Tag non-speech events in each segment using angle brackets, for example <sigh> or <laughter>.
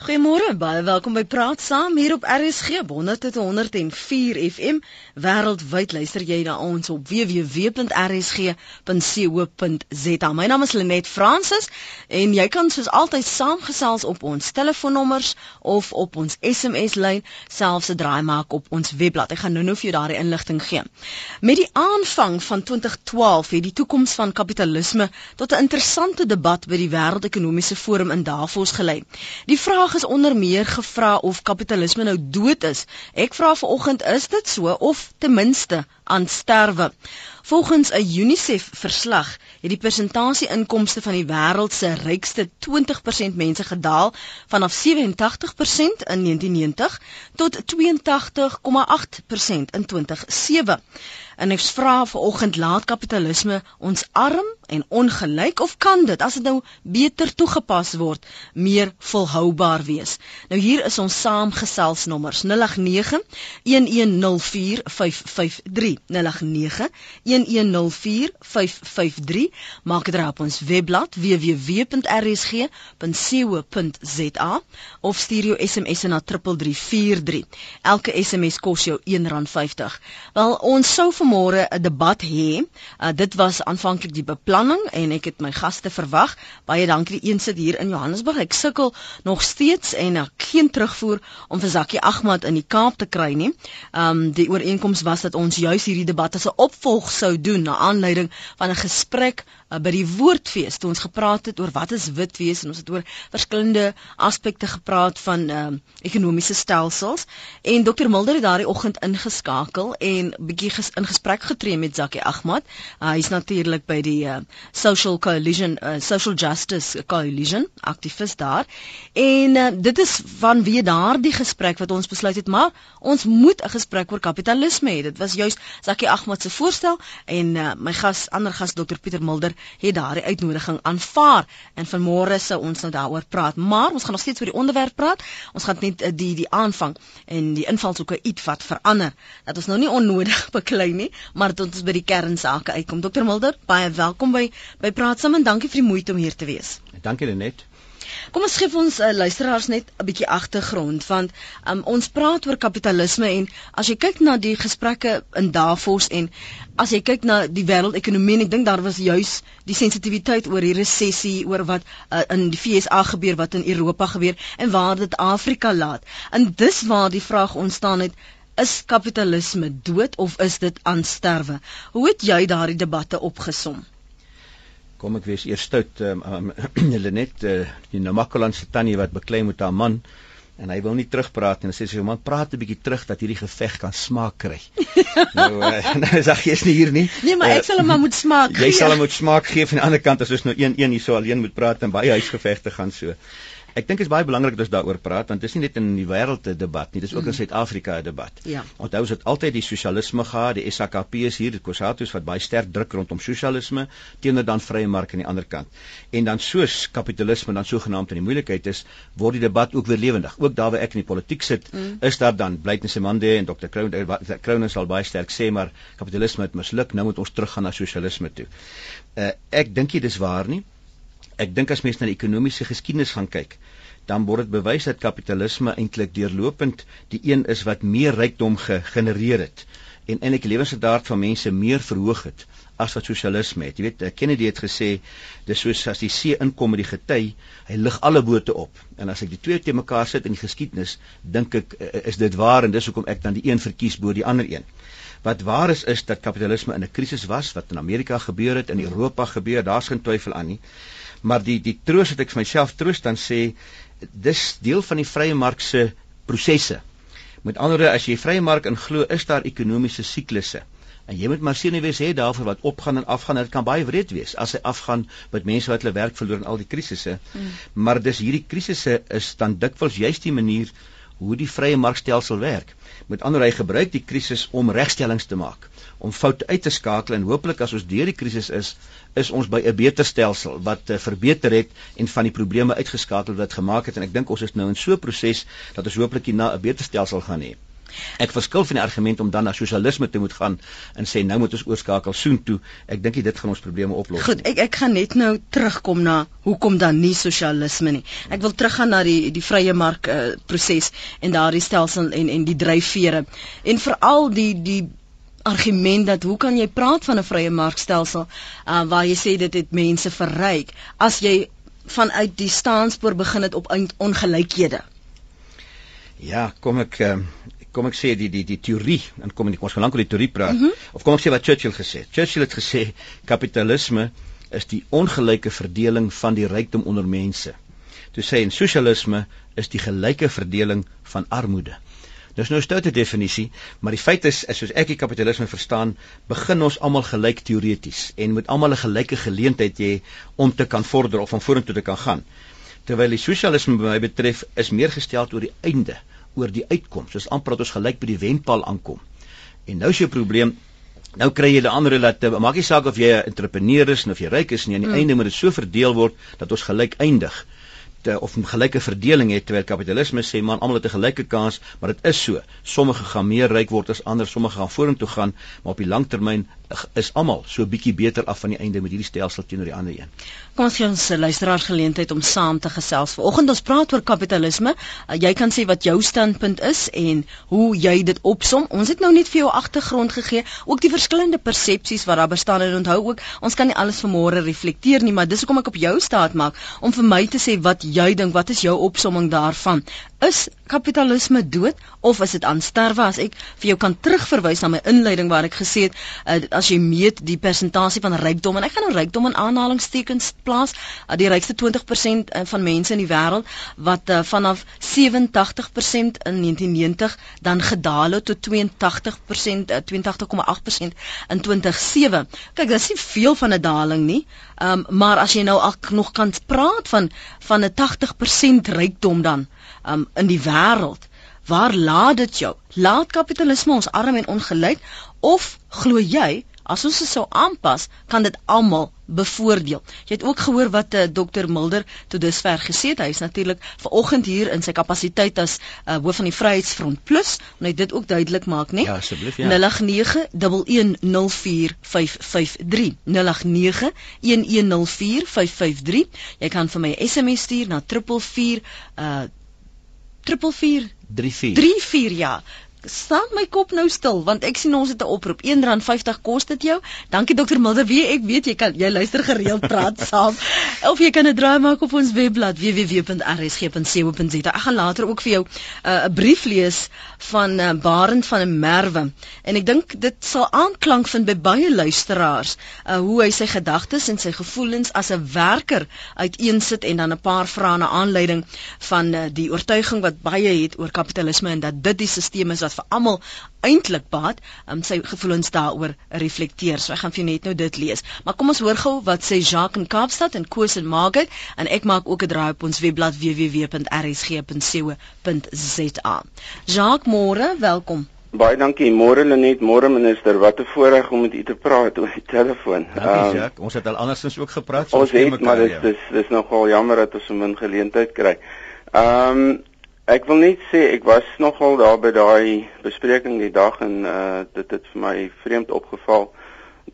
Goeiemôre, baie welkom by Praat Saam hier op RSG 100.104 FM. Wêreldwyd luister jy na ons op www.rsg.co.za. My naam is Lenet Fransis en jy kan soos altyd saamgesels op ons telefoonnommers of op ons SMS lyn, selfs 'n draai maak op ons webblad. Ek gaan nou-nou vir jou daardie inligting gee. Met die aanvang van 2012 het die toekoms van kapitalisme tot 'n interessante debat by die Wêreldekonomiese Forum in Davos gelei. Die vraag vraag is onder meer gevra of kapitalisme nou dood is. Ek vra vanoggend is dit so of ten minste aan sterwe. Volgens 'n UNICEF verslag het die persentasie inkomste van die wêreld se rykste 20% mense gedaal vanaf 87% in 1990 tot 82,8% in 2007. En ek vra vanoggend laat kapitalisme ons arm en ongelyk of kan dit as dit nou beter toegepas word meer volhoubaar wees. Nou hier is ons saamgeselsnommers 089 1104 553 089 1104 553 maak dit op ons webblad www.rsg.co.za of stuur jou SMS na 3343. Elke SMS kos jou R1.50. Wel ons sou vir môre 'n debat hê. Uh, dit was aanvanklik die beplanning en ek het my gaste verwag. Baie dankie die een sit hier in Johannesburg. Ek sukkel nog steeds en ek geen terugvoer om vir Zakie Ahmad in die Kaap te kry nie. Um die ooreenkoms was dat ons juis hierdie debat as 'n opvolg sou doen na aanleiding van 'n gesprek uh, by die woordfees toe ons gepraat het oor wat is wit wees en ons het oor verskillende aspekte gepraat van uh, ekonomiese stelsels en Dr Mulder het daardie oggend ingeskakel en bietjie in gesprek getree met Zakie Ahmad. Uh, Hy's natuurlik by die uh, Social Coalition uh, Social Justice Coalition aktivis daar. En uh, dit is vanweë daardie gesprek wat ons besluit het maar ons moet 'n gesprek oor kapitalisme hê. Dit was juis Zakie Ahmad se voorstel en uh, my gas ander gas Dr Pieter Mulder het daardie uitnodiging aanvaar en vanmôre sou ons nou daaroor praat. Maar ons gaan nog steeds oor die onderwerp praat. Ons gaan net uh, die die aanvang en die invalshoeke iets wat verander. Dat ons nou nie onnodig <laughs> beklei nie, maar tot ons by die kernsake uitkom. Dr Mulder, baie welkom by by Praat saam en dankie vir die moeite om hier te wees. Dankie Lenet. Kom ons gee ons uh, luisteraars net 'n bietjie agtergrond want um, ons praat oor kapitalisme en as jy kyk na die gesprekke in Davos en as jy kyk na die wêreldekonomie en ek dink daar was juis die sensitiwiteit oor die resessie oor wat uh, in die FSA gebeur wat in Europa gebeur en waar dit Afrika laat. En dis waar die vraag ontstaan het is kapitalisme dood of is dit aan sterwe? Hoe het jy daardie debatte opgesom? Kom ek wees eers stout um, um, <clears throat> Lenet uh, die Namakolandse tannie wat beklei met haar man en hy wil nie terugpraat en sê sy man praat 'n bietjie terug dat hierdie geveg kan smaak kry. <laughs> nou uh, <laughs> nou sag jy is nie hier nie. Nee, maar ek uh, sal hom maar moet smaak gee. <laughs> Jy sal hom moet smaak gee van die ander kant as ons nou een een hier so alleen moet praat en baie huisgevegte gaan so. Ek dink dit is baie belangrik dat ons daaroor praat want dit is nie net in die wêreld 'n debat nie, dit is ook mm. in Suid-Afrika 'n debat. Ja. Onthou ons het altyd die sosialisme gehad, die SAKP is hier, die Kosatus wat baie sterk druk rondom sosialisme teenoor dan vrye mark aan die ander kant. En dan soos kapitalisme dan sogenaamd in die moeilikheid is, word die debat ook weer lewendig. Ook daar waar ek in die politiek sit, mm. is daar dan Blytens Semande en Dr. Crown Crown sal baie sterk sê maar kapitalisme het misluk, nou moet ons teruggaan na sosialisme toe. Uh, ek dink dit is waar nie ek dink as mens na die ekonomiese geskiedenis gaan kyk, dan word dit bewys dat kapitalisme eintlik deurlopend die een is wat meer rykdom gegenereer het en eintlik die lewensstandaard van mense meer verhoog het as wat sosialisme het. Jy weet, Kennedy het gesê dis soos as die see inkom met die gety, hy lig alle bote op. En as ek die twee te mekaar sit in die geskiedenis, dink ek eh, is dit waar en dis hoekom ek dan die een verkies bo die ander een. Wat waar is is dat kapitalisme in 'n krisis was wat in Amerika gebeur het, in Europa gebeur, daar's geen twyfel aan nie maar die die troos wat ek vir myself troos dan sê dis deel van die vrye mark se prosesse. Met ander woorde as jy vrye mark inglo, is daar ekonomiese siklusse. En jy moet maar sien wees hê daarvoor wat opgaan en afgaan, dit kan baie wreed wees as hy afgaan met mense wat hulle werk verloor en al die krisisse. Mm. Maar dis hierdie krisisse is dan dikwels juist die manier hoe die vrye markstelsel werk. Met ander hy gebruik die krisis om regstellings te maak, om foute uit te skakel en hopelik as ons deur die krisis is, is ons by 'n beter stelsel wat uh, verbeter het en van die probleme uitgeskakel wat gemaak het en ek dink ons is nou in so 'n proses dat ons hopelik na 'n beter stelsel gaan hê. Ek verskil van die argument om dan na sosialisme te moet gaan en sê nou moet ons oorskakel soontoe. Ek dink dit gaan ons probleme oplos. Goed, ek ek gaan net nou terugkom na hoekom dan nie sosialisme nie. Ek wil teruggaan na die die vrye mark uh, proses en daardie stelsel en en die dryfvere en veral die die argument dat hoe kan jy praat van 'n vrye markstelsel uh, waar jy sê dit het mense verryk as jy vanuit die staanspoor begin het op ongelykhede. Ja, kom ek uh, kom ek sê die die die teorie en kom ek ons gaan lank oor die teorie praat mm -hmm. of kom ek sê wat Churchill gesê het Churchill het gesê kapitalisme is die ongelyke verdeling van die rykdom onder mense toe sê en sosialisme is die gelyke verdeling van armoede Dis nou 'n stoute definisie, maar die feit is, is soos ek die kapitalisme verstaan, begin ons almal gelyk teoreties en moet almal 'n gelyke geleentheid hê om te kan vorder of om vorentoe te kan gaan. Terwyl die sosialisme by my betref is meer gestel oor die einde oor die uitkoms. Dis amper dat ons gelyk by die wenpaal aankom. En nou is jou probleem Nou kry jy die ander relatief. Maak nie saak of jy 'n entrepreneur is of jy ryk is nie, aan die mm. einde moet dit so verdeel word dat ons gelyk eindig te, of 'n gelyke verdeling het terwyl kapitalisme sê man almal het 'n gelyke kans, maar dit is so. Sommige gaan meer ryk word as ander, sommige gaan vorentoe gaan, maar op die langtermyn is almal so bietjie beter af aan die einde met hierdie stelsel teenoor die ander een. Kom ons gee ons luisteraars geleentheid om saam te gesels. Vanoggend ons praat oor kapitalisme. Uh, jy kan sê wat jou standpunt is en hoe jy dit opsom. Ons het nou net vir jou agtergrond gegee, ook die verskillende persepsies wat daar bestaan en onthou ook, ons kan nie alles vanmôre reflekteer nie, maar dis hoekom ek op jou staat maak om vir my te sê wat jy dink, wat is jou opsomming daarvan? Is kapitalisme dood of is dit aan sterwe? As ek vir jou kan terugverwys na my inleiding waar ek gesê het uh, as jy meet die persentasie van rykdom en ek gaan nou rykdom in aanhalingstekens plaas uh, die rykste 20% uh, van mense in die wêreld wat uh, vanaf 87% in 1990 dan gedaal het tot 82% uh, 82,8% in 2007 kyk dis nie veel van 'n daling nie um, maar as jy nou al nog kan praat van van 'n 80% rykdom dan um, in die wêreld. Waar laat dit jou? Laat kapitalisme ons arm en ongelyk of glo jy as ons dit sou aanpas, kan dit almal bevoordeel? Jy het ook gehoor wat uh, Dr Mulder tot dusver gesê het. Hy is natuurlik vanoggend hier in sy kapasiteit as uh, hoof van die Vryheidsfront Plus, en hy dit ook duidelik maak, né? Ja, asseblief, ja. 0891104553. Jy kan vir my 'n SMS stuur na 444 uh 34 34 ja staan my kop nou stil want ek sien ons het 'n oproep. R1.50 kos dit jou. Dankie dokter Mulder wie ek weet jy kan jy luister gereeld praat <laughs> saam. Of jy kan 'n draai maak op ons webblad www.rsg.co.za ek gaan later ook vir jou uh, 'n uh, brief lees van uh, Barend van Merwe. En ek dink dit sal aanklank vind by baie luisteraars uh, hoe hy sy gedagtes en sy gevoelens as 'n werker uiteensit en dan 'n paar vrae na aanleiding van uh, die oortuiging wat baie het oor kapitalisme en dat dit die stelsel is wat vir almal eintlik baat, um, sy gevoelens daaroor reflekteer. So ek gaan vir jou net nou dit lees. Maar kom ons hoor gou wat sê Jacques in Kaapstad en Koos in Market en ek maak ook 'n draai op ons webblad www.rsg.co.za. Jacques, môre, welkom. Baie dankie. Môre Lenet, môre minister. Wat 'n voorreg om met u te praat oor die telefoon. Dankie, um, Jacques. Ons het al andersins ook gepraat. So ons het, maar dit is dis nogal jammer dat ons 'n min geleentheid kry. Ehm um, Ek wil net sê ek was nogal daar by daai bespreking die dag en uh dit het vir my vreemd opgeval.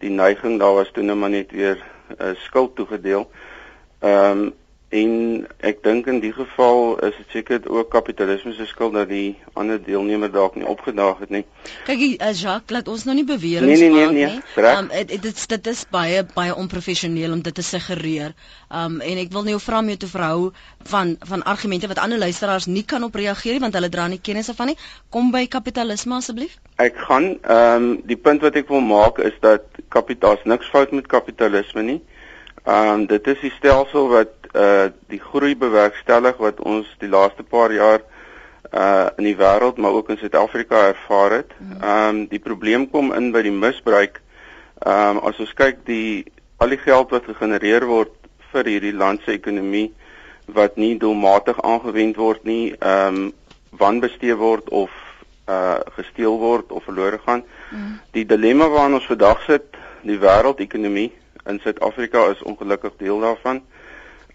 Die neiging daar was toe net maar net weer uh, skuld toegedeel. Ehm um, En ek dink in die geval is dit seker ook kapitalisme se skuld dat die ander deelnemer dalk nie opgedaag het nie. Kyk, uh, Jacques, laat ons nou nie beweringe nee, nee, nee, maak nee, nie. Nee, um, dit dit dit is baie baie onprofessioneel om dit te suggereer. Um en ek wil nie jou vra om jou te verhou van van argumente wat ander luisteraars nie kan op reageer nie want hulle dra nie kennis af van nie. Kom by kapitalisme asseblief. Ek gaan ehm um, die punt wat ek wil maak is dat kapitaal niks fout met kapitalisme nie. Ehm um, dit is die stelsel wat uh die groei bewerkstellig wat ons die laaste paar jaar uh in die wêreld maar ook in Suid-Afrika ervaar het. Mhm. Ehm um, die probleem kom in by die misbruik. Ehm um, as ons kyk die al die geld wat gegenereer word vir hierdie land se ekonomie wat nie doelmatig aangewend word nie, ehm um, wanbestee word of uh gesteel word of verlore gaan. Mm. Die dilemma waarna ons vandag sit, die wêreldekonomie in Suid-Afrika is ongelukkig deel daarvan.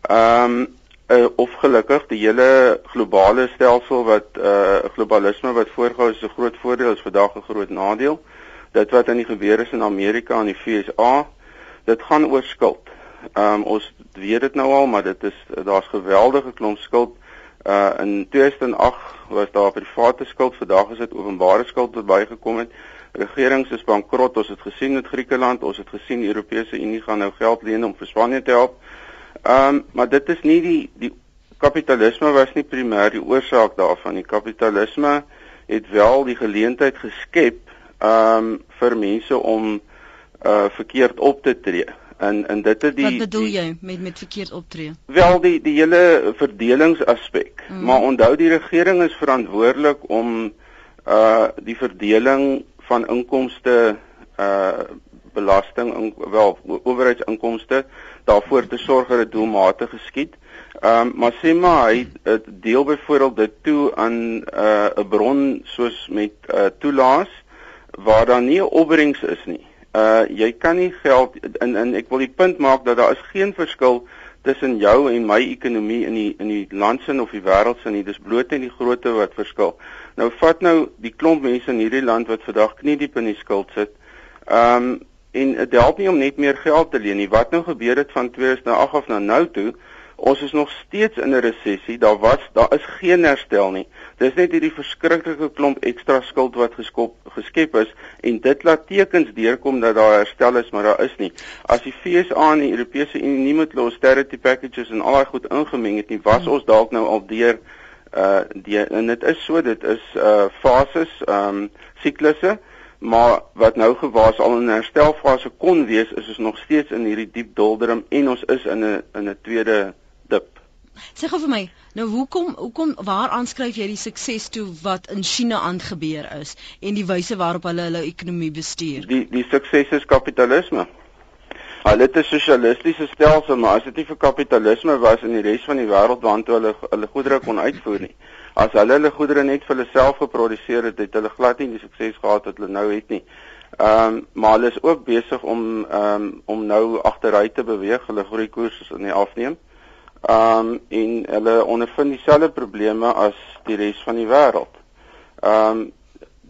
Ehm um, uh, of gelukkig die hele globale stelsel wat uh globalisme wat voorgehou is 'n groot voordeel is vandag 'n groot nadeel. Dit wat aan die gebeur is in Amerika en die FSA, dit gaan oor skuld. Ehm um, ons weet dit nou al, maar dit is daar's geweldige klomp skuld. Uh in 2008 was daar private skuld, vandag is dit openbare skuld wat bygekom het. Regerings is bankrot, ons het gesien met Griekeland, ons het gesien Europese Unie gaan nou geld leen om vir Spanje te help. Ehm um, maar dit is nie die die kapitalisme was nie primêr die oorsaak daarvan. Die kapitalisme het wel die geleentheid geskep ehm um, vir mense om uh verkeerd op te tree. En en dit het die Wat bedoel die, jy met met verkeerd optree? Wel die die hele verdelingsaspek. Mm. Maar onthou die regering is verantwoordelik om uh die verdeling van inkomste uh belasting in, wel owerheidsinkomste daarvoor te sorg dat dit doelmatig geskied. Ehm um, maar sê maar hy het deel byvoorbeeld dit toe aan 'n uh, bron soos met uh, toelaas waar daar nie 'n opbrengs is nie. Uh jy kan nie geld in in ek wil die punt maak dat daar is geen verskil tussen jou en my ekonomie in die in die landsin of die wêreldsin nie. Dis bloot net die grootte wat verskil. Nou vat nou die klomp mense in hierdie land wat vandag knie diep in die skuld sit. Ehm um, en dit help nie om net meer geld te leen nie. Wat nou gebeur het van 2008 af na nou toe? Ons is nog steeds in 'n resessie. Daar was daar is geen herstel nie. Dis net hierdie verskriklike klomp ekstra skuld wat geskop geskep is en dit laat tekens deurkom dat daar herstel is, maar daar is nie. As die FSA en die Europese Unie nie met hulle austerity packages en al daai goed ingemeng het nie, was ons dalk nou al deur uh die en dit is so, dit is uh fases, ehm um, siklusse maar wat nou gewaas al in herstelfase kon wees is ons nog steeds in hierdie diep doldrum en ons is in 'n in 'n tweede dip. Sê gou vir my, nou hoekom hoekom waar aanskryf jy die sukses toe wat in China aangebeur is en die wyse waarop hulle hulle ekonomie bestuur? Die die sukses is kapitalisme. Hulle het 'n sosialistiese stelsel, maar as dit nie vir kapitalisme was in die res van die wêreld waantoe hulle hulle goedere kon uitvoer nie. As hulle hulle goedere net vir hulle self geproduseer het, het hulle glad nie die sukses gehad wat hulle nou het nie. Ehm um, maar hulle is ook besig om ehm um, om nou agteruit te beweeg. Hulle groeikoers is in die afneem. Ehm um, en hulle ondervind dieselfde probleme as die res van die wêreld. Ehm um,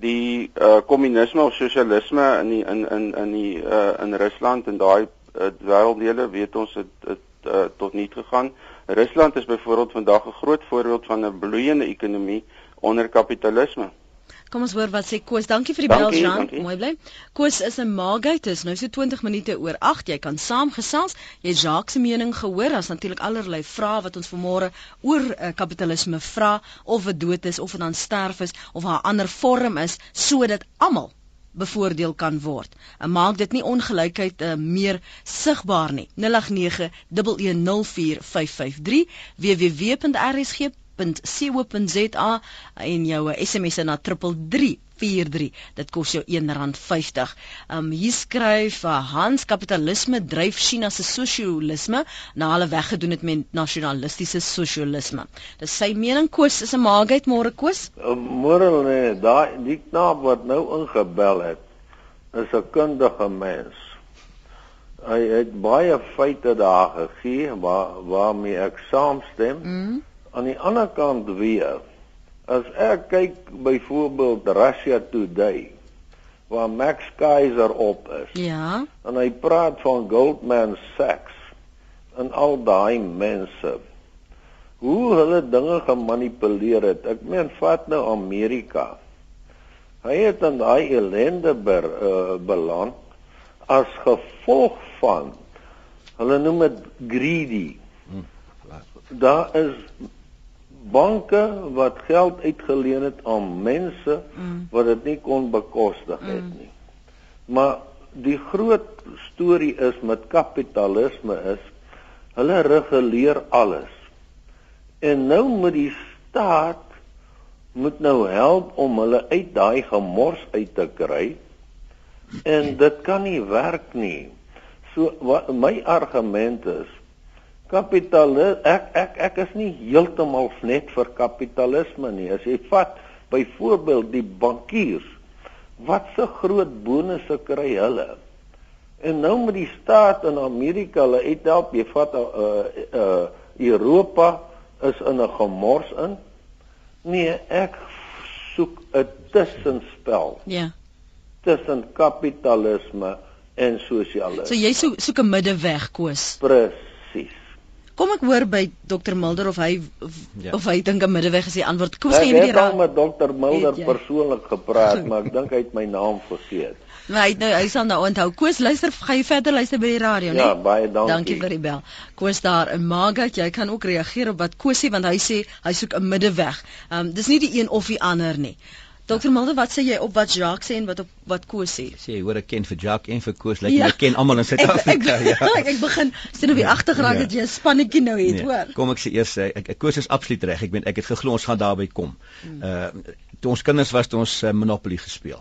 die uh kommunisme of sosialisme in die in in in die uh in Rusland en daai uh, wêrelddele weet ons het, het uh, tot niet gegaan. Rusland is byvoorbeeld vandag 'n groot voorbeeld van 'n bloeiende ekonomie onder kapitalisme. Kom ons hoor wat sê Koos. Dankie vir die bel, Jean. Mooi bly. Koos is 'n Margate, is nou so 20 minute oor 8. Jy kan saamgesels. Jy Jacques se mening gehoor. Daar's natuurlik allerlei vrae wat ons vanmôre oor uh, kapitalisme vra of dit dood is of dit dan sterf is of 'n ander vorm is sodat almal bevoordeel kan word. En maak dit nie ongelykheid uh, meer sigbaar nie. 0891104553 www.rsg www.co.za en jou SMS na 3343. Dit kos jou R1.50. Um hier skryf uh, Hans kapitalisme dryf China se sosialisme na hulle weggedoen het met nasionalistiese sosialisme. Dis sy mening Koos is 'n maagheid môre Koos? Uh, môre nee, daai die knaap wat nou ingebel het is 'n kundige mens. Hy het baie feite daar gegee waar waarmee ek saamstem. Mm aan die ander kant weer as ek kyk byvoorbeeld Russia Today waar Max Kaiser op is. Ja. En hy praat van Goldman Sachs en al daai mense. Hoe hulle dinge gemanipuleer het. Ek meen vat nou Amerika. Hy het in daai ellende ber, uh, beland as gevolg van hulle noem dit greedy. Hm. Daar is banke wat geld uitgeleen het aan mense mm. wat dit nie kon bekostig het mm. nie. Maar die groot storie is met kapitalisme is hulle reguleer alles. En nou moet die staat moet nou help om hulle uit daai gemors uit te kry. En dit kan nie werk nie. So wat, my argument is kapitalis ek ek ek is nie heeltemal net vir kapitalisme nie. As jy vat byvoorbeeld die bankiers, wat se groot bonusse kry hulle? En nou met die staat in Amerika hulle uithelp, jy vat uh uh Europa is in 'n gemors in. Nee, ek soek 'n tussenspel. Ja. Tussen kapitalisme en sosialisme. So jy soek soek 'n middeweg koes. Presies. Kom ek hoor by Dr Mulder of hy of, Ja. of hy dink 'n middeweg is die antwoord. Kom Ek sê jy die het al raad. met Dr Mulder Het persoonlik gepraat, <laughs> maar ek dink hy het my naam vergeet. Maar hy het nou hy sal nou onthou. Koos luister, gaan jy verder luister by die radio, né? Ja, baie dankie. Dankie vir die bel. Koos daar in Magat, jy kan ook reageer op wat Koos sê want hy sê hy soek 'n middeweg. Ehm um, dis nie die een of die ander nie. Dr Mulder, wat sê jy op wat Jacques sê en wat op wat Koos sê? Sê jy hoor ek ken vir Jacques en vir Koos, lyk Ja. like, ek ken almal in Suid-Afrika, <laughs> ja. ek, ek begin sien op die agtergrond Ja. dat jy 'n spannetjie nou het, Nee, hoor. Kom ek sê eers ek, ek Koos is absoluut reg. Ek weet ek het geglo ons gaan daarby kom. Hmm. Uh toe ons kinders was toe ons uh, Monopoly gespeel.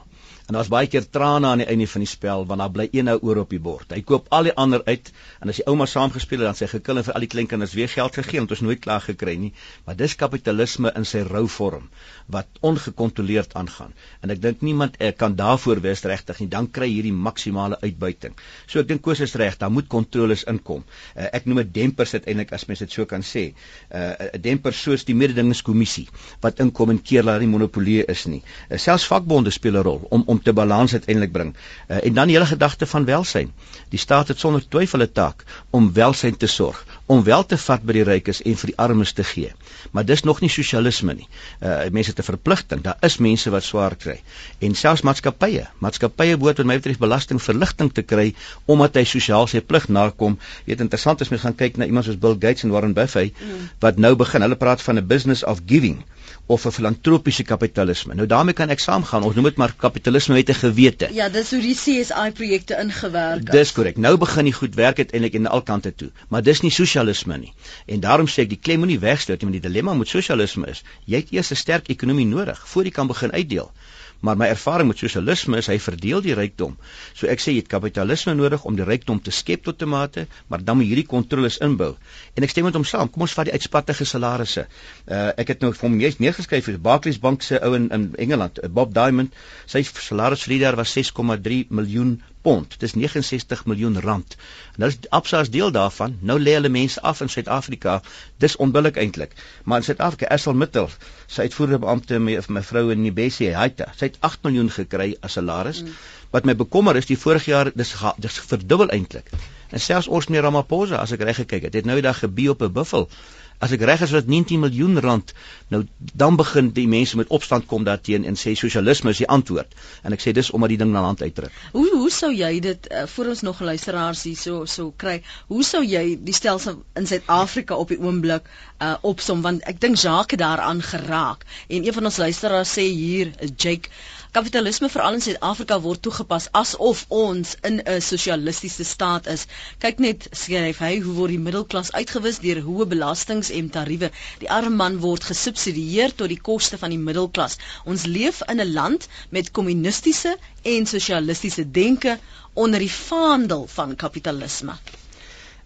En daar's baie keer trane aan die einde van die spel want daar bly een ou oor op die bord. Hy koop al die ander uit en as die ouma saam gespeel het dan sy gekil en vir al die kleinkinders weer geld gegee want ons nooit klaar gekry nie. Maar dis kapitalisme in sy rou vorm wat ongekontroleerd aangaan. En ek dink niemand uh, kan daarvoor wees regtig nie. Dan kry hierdie maksimale uitbuiting. So ek dink Koos is reg, daar moet kontroles inkom. Uh, ek noem dit dempers uiteindelik as mens dit so kan sê. 'n uh, Demper soos die mededingingskommissie wat inkom en keer dat die monopolie is nie. Uh, selfs vakbonde speel 'n rol om om te balans uiteindelik bring. Uh, en dan die hele gedagte van welsyn. Die staat het sonder twyfel 'n taak om welsyn te sorg, om wel te vat by die rykes en vir die armes te gee. Maar dis nog nie sosialisme nie. Uh mense te verpligting. Daar is mense wat swaar kry. En selfs maatskappye, maatskappye behoort wat my betref belastingverligting te kry omdat hy sosiaal sy plig nakom. Jy weet interessant is mens gaan kyk na iemand soos Bill Gates en Warren Buffett mm. wat nou begin. Hulle praat van 'n business of giving of 'n filantropiese kapitalisme. Nou daarmee kan ek saamgaan. Ons noem dit maar kapitalisme met 'n gewete. Ja, dis hoe die CSI projekte ingewerk is. Dis korrek. Nou begin die goed werk uiteindelik in al kante toe. Maar dis nie sosialisme nie. En daarom sê ek die klem moenie wegsluit nie, want die dilemma met sosialisme is, jy het eers 'n sterk ekonomie nodig voor jy kan begin uitdeel. Maar my ervaring met sosialisme is hy verdeel die rykdom. So ek sê jy het kapitalisme nodig om die rykdom te skep tot 'n mate, maar dan moet hierdie kontroles inbou. En ek stem met hom saam. Kom ons vat die uitspattige salarisse. Uh ek het nou vir hom neers neergeskryf vir Barclays Bank se ou in in Engeland, Bob Diamond, sy salaris vir die jaar was 6,3 miljoen pond. Dis 69 miljoen rand. Nou is Absa as deel daarvan. Nou lê hulle mense af in Suid-Afrika. Dis onbillik eintlik. Maar in Suid-Afrika, Essel Mittal, sy uitvoerende beampte me, mevrou in Nibesi Haita, sy het 8 miljoen gekry as salaris. Mm. Wat my bekommer is, die vorige jaar dis ga, dis verdubbel eintlik. En selfs ons meneer Ramaphosa, as ek reg gekyk het, het nou die dag gebie op 'n buffel. As ek reg is, was dit 19 miljoen rand. Nou dan begin die mense met opstand kom daarteen en sê sosialisme is die antwoord. En ek sê dis omdat die ding na land uitdruk. Hoe hoe sou jy dit uh, voor ons nog luisteraars hier so so kry? Hoe sou jy die stelsel in Suid-Afrika op die oomblik uh, opsom want ek dink Jacques het daaraan geraak. En een van ons luisteraars sê hier, Jake, kapitalisme veral in Suid-Afrika word toegepas asof ons in 'n sosialistiese staat is. Kyk net, skryf hy, hoe word die middelklas uitgewis deur hoë belastings en tariewe. Die arme man word gesubsidieer tot die koste van die middelklas. Ons leef in 'n land met kommunistiese en sosialistiese denke onder die vaandel van kapitalisme.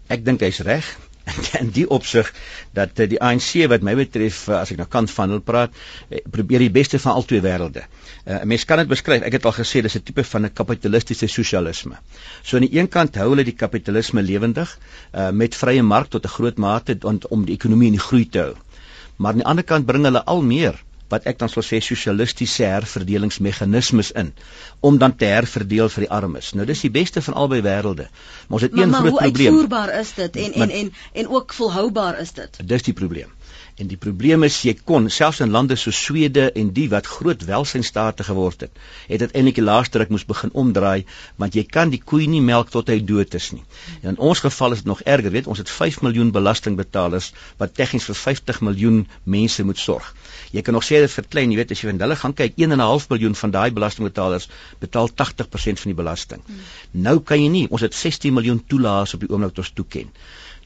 Ek dink hy's reg <laughs> in die opsig dat uh, die ANC wat my betref uh, as ek nou kan van hulle praat uh, probeer die beste van al twee wêrelde. 'n uh, Mens kan dit beskryf. Ek het al gesê dis 'n tipe van 'n kapitalistiese sosialisme. So aan die een kant hou hulle die kapitalisme lewendig uh, met vrye mark tot 'n groot mate om die ekonomie in die groei te hou. Maar aan die ander kant bring hulle al meer wat ek dan sal sê sosialistiese herverdelingsmeganismes in om dan te herverdeel vir die armes. Nou dis die beste van albei wêrelde. Maar ons het maar, een maar groot hoe probleem. uitvoerbaar is dit en Maar- en en en ook volhoubaar is dit? Dis die probleem. En die probleem is jy kon selfs in lande so Swede en die wat groot welsynsstate geword het, het uiteindelik die laaste ruk moes begin omdraai want jy kan die koei nie melk tot hy dood is nie. En in ons geval is dit nog erger, weet ons het 5 miljoen belastingbetalers wat tegnies vir 50 miljoen mense moet sorg. Jy kan nog sê dit verklein, jy weet as jy van hulle gaan kyk, 1.5 miljoen van daai belastingbetalers betaal 80% van die belasting. Hmm. Nou kan jy nie, ons het 16 miljoen toelaas op die oomblik wat ons toeken.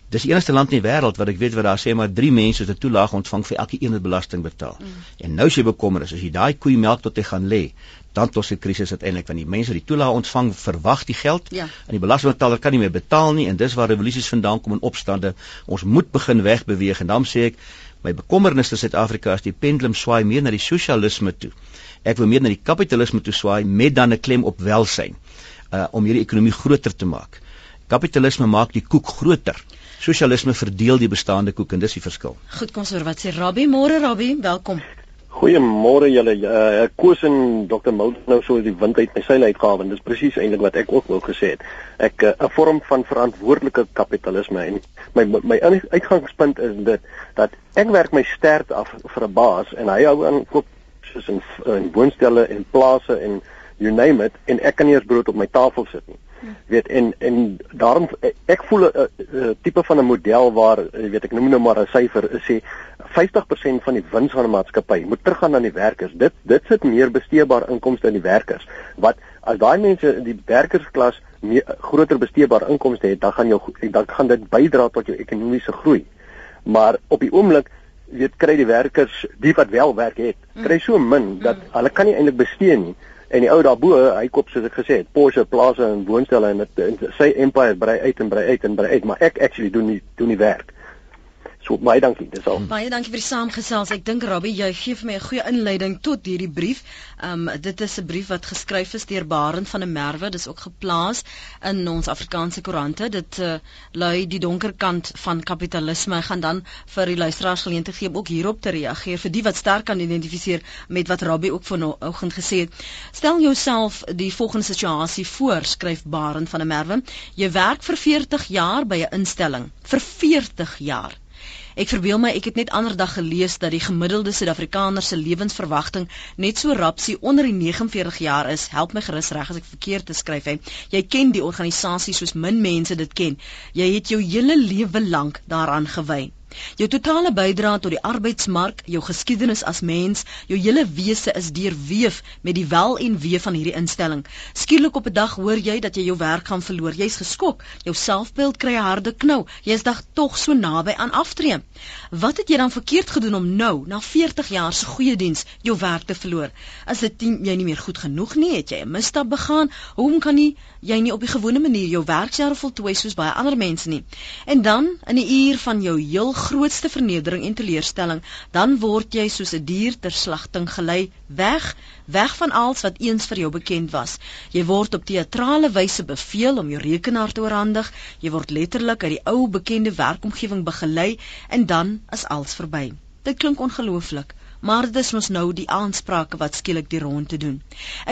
Dis die enigste land in die wêreld wat ek weet wat daar sê maar 3 mense het 'n toelaag ontvang vir elke een wat belasting betaal. Mm. En nou as jy bekommer is as jy daai koei melk tot hy gaan lê, dan tot 'n krisis uiteindelik want die mense wat die toelaag ontvang verwag die geld Ja. en die belastingbetaler kan nie meer betaal nie en dis waar revolusies vandaan kom en opstande. Ons moet begin wegbeweeg en dan sê ek my bekommernis in Suid-Afrika is die pendulum swaai meer na die sosialisme toe. Ek wil meer na die kapitalisme toe swaai met dan 'n klem op welsyn uh om hierdie ekonomie groter te maak. Kapitalisme maak die koek groter Sosialisme verdeel die bestaande koek en dis die verskil. Goed, kom so wat sê Rabbi, môre Rabbi, welkom. Goeiemôre julle. Uh, ek koos in Dr. Milton nou so die wind uit my seile uitgawe en dis presies eintlik wat ek ook wou gesê het. Ek eh, 'n uh, vorm van verantwoordelike kapitalisme en my my uitgangspunt is dit dat ek werk my stert af vir 'n baas en hy hou aan koop soos in, in woonstelle en plase en you name it en ek kan nie eens brood op my tafel sit nie weet en en daarom ek voel 'n tipe van 'n model waar weet ek noem nou maar 'n syfer sê 50% van die wins van 'n maatskappy moet teruggaan aan die werkers. Dit dit sit meer besteedbare inkomste in die werkers. Wat as daai mense die werkersklas meer groter besteedbare inkomste het dan gaan jou dan gaan dit bydra tot jou ekonomiese groei. Maar op die oomblik weet kry die werkers die wat wel werk het kry so min dat mm. hulle kan nie eintlik bestee nie en die ou daarbo hy koop soos ek gesê het Porsche plase en woonstelle en dit sy empire brei uit en brei uit en brei uit maar ek actually doen nie doen nie werk So baie dankie, dis al. Baie dankie vir die saamgesels. Ek dink Rabbi, jy gee vir my 'n goeie inleiding tot hierdie brief. Um dit is 'n brief wat geskryf is deur Barend van der Merwe. Dis ook geplaas in ons Afrikaanse koerante. Dit uh, lui die donker kant van kapitalisme. Ek gaan dan vir die luisteraars geleentheid gee om ook hierop te reageer vir die wat sterk kan identifiseer met wat Rabbi ook vanoggend gesê het. Stel jouself die volgende situasie voor, skryf Barend van der Merwe. Jy werk vir 40 jaar by 'n instelling. Vir 40 jaar. Ek verbeel my ek het net ander dag gelees dat die gemiddelde Suid-Afrikaner se lewensverwagting net so rapsie onder die 49 jaar is. Help my gerus reg as ek verkeerd te skryf het. Jy ken die organisasie soos min mense dit ken. Jy het jou hele lewe lank daaraan gewy. Jou totale bydrae tot die arbeidsmark, jou geskiedenis as mens, jou hele wese is deurweef met die wel en wee van hierdie instelling. Skielik op 'n dag hoor jy dat jy jou werk gaan verloor. Jy's geskok. Jou selfbeeld kry 'n harde knou. Jy is dag tog so naby aan aftree. Wat het jy dan verkeerd gedoen om nou, na 40 jaar se goeie diens, jou werk te verloor? Is dit jy nie meer goed genoeg nie? Het jy 'n misstap begaan? Hoekom kan nie jy nie op die gewone manier jou werkjare voltooi soos baie ander mense nie? En dan in 'n uur van jou heel grootste vernedering en teleurstelling, dan word jy soos 'n dier ter slagting gelei, weg, weg van alles wat eens vir jou bekend was. Jy word op teatrale wyse beveel om jou rekenaar te oorhandig, jy word letterlik uit die ou bekende werkomgewing begelei en dan is alles verby. Dit klink ongelooflik, maar dit is mos nou die aansprake wat skielik die rond te doen.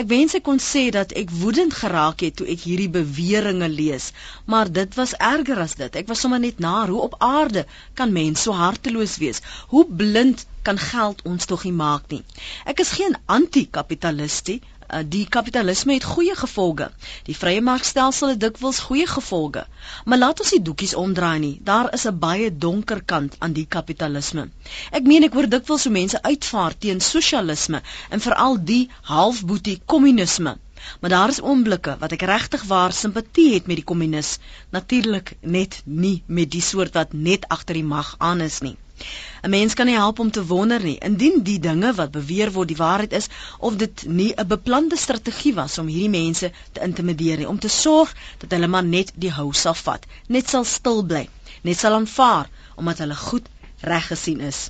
Ek wens ek kon sê dat ek woedend geraak het toe ek hierdie beweringe lees, maar dit was erger as dit. Ek was sommer net na hoe op aarde kan mens so harteloos wees? Hoe blind kan geld ons tog nie maak nie. Ek is geen anti-kapitalistie, uh, die kapitalisme het goeie gevolge. Die vrye markstelsel het dikwels goeie gevolge. Maar laat ons die doekies omdraai nie. Daar is 'n baie donker kant aan die kapitalisme. Ek meen ek hoor dikwels hoe mense uitvaar teen sosialisme en veral die halfboetie kommunisme. Maar daar is oomblikke wat ek regtig waar simpatie het met die kommunis, natuurlik net nie met die soort wat net agter die mag aan is nie. 'n Mens kan nie help om te wonder nie indien die dinge wat beweer word die waarheid is of dit nie 'n beplande strategie was om hierdie mense te intimideer nie om te sorg dat hulle maar net die hou sal vat net sal stil bly net sal aanvaar omdat hulle goed reg gesien is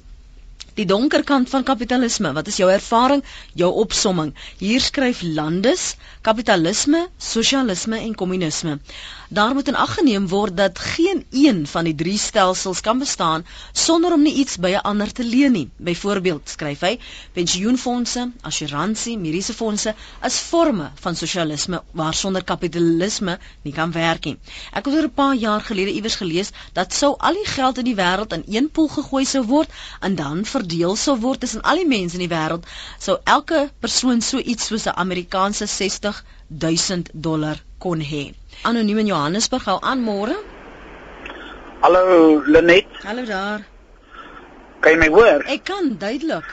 Die donker kant van kapitalisme, wat is jou ervaring, jou opsomming? Hier skryf Landes, kapitalisme, sosialisme en kommunisme. Daar moet in ag geneem word dat geen een van die drie stelsels kan bestaan sonder om nie iets by 'n ander te leen nie. Byvoorbeeld, skryf hy, pensioenfonde, assuransie, mediese fondse is forme van sosialisme waarsonder kapitalisme nie kan werk nie. Ek het oor 'n paar jaar gelede iewers gelees dat sou al die geld in die wêreld in een pool gegooi sou word en dan verdeel sou word tussen al die mense in die wêreld, sou elke persoon so iets soos 'n Amerikaanse 60 000 dollar kon hê. Anoniem in Johannesburg hou aan môre. Hallo Lenet. Hallo daar. Kan jy my hoor? Ek kan duidelik.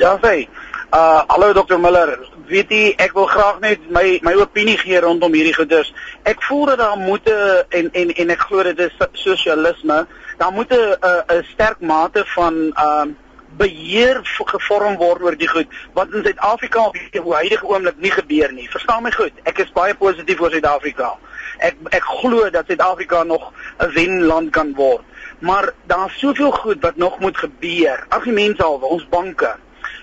Ja, sê. Uh hallo Dr. Miller. Weet jy, ek wil graag net my my opinie gee rondom hierdie goeders. Ek voel dat daar moet en en en ek glo dit is sosialisme. Daar moet 'n 'n sterk mate van uh beheer gevorm word oor die goed wat in Suid-Afrika op die huidige oomblik nie gebeur nie. Verstaan my goed. Ek is baie positief oor Suid-Afrika. Ek ek glo dat Suid-Afrika nog 'n wenland kan word. Maar daar's soveel goed wat nog moet gebeur. Argumentshalwe, ons banke.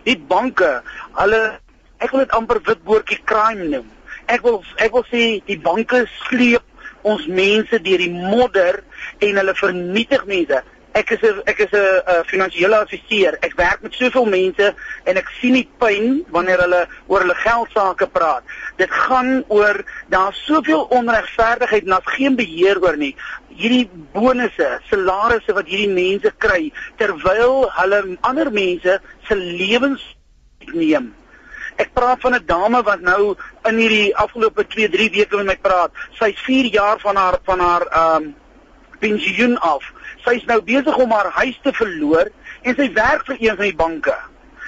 Die banke, hulle ek wil dit amper witboortjie crime noem. Ek wil ek wil sê die banke sleep ons mense deur die modder en hulle vernietig mense ek is 'n ek is 'n uh, finansiële adviseur. Ek werk met soveel mense en ek sien die pyn wanneer hulle oor hulle geld sake praat. Dit gaan oor daar's soveel onregverdigheid en daar's geen beheer oor nie. Hierdie bonusse, salarisse wat hierdie mense kry terwyl hulle ander mense se lewens neem. Ek praat van 'n dame wat nou in hierdie afgelope 2-3 weke met my praat. Sy's 4 jaar van haar van haar ehm um, pensioen af sy's nou besig om haar huis te verloor en sy werk vir een van die banke.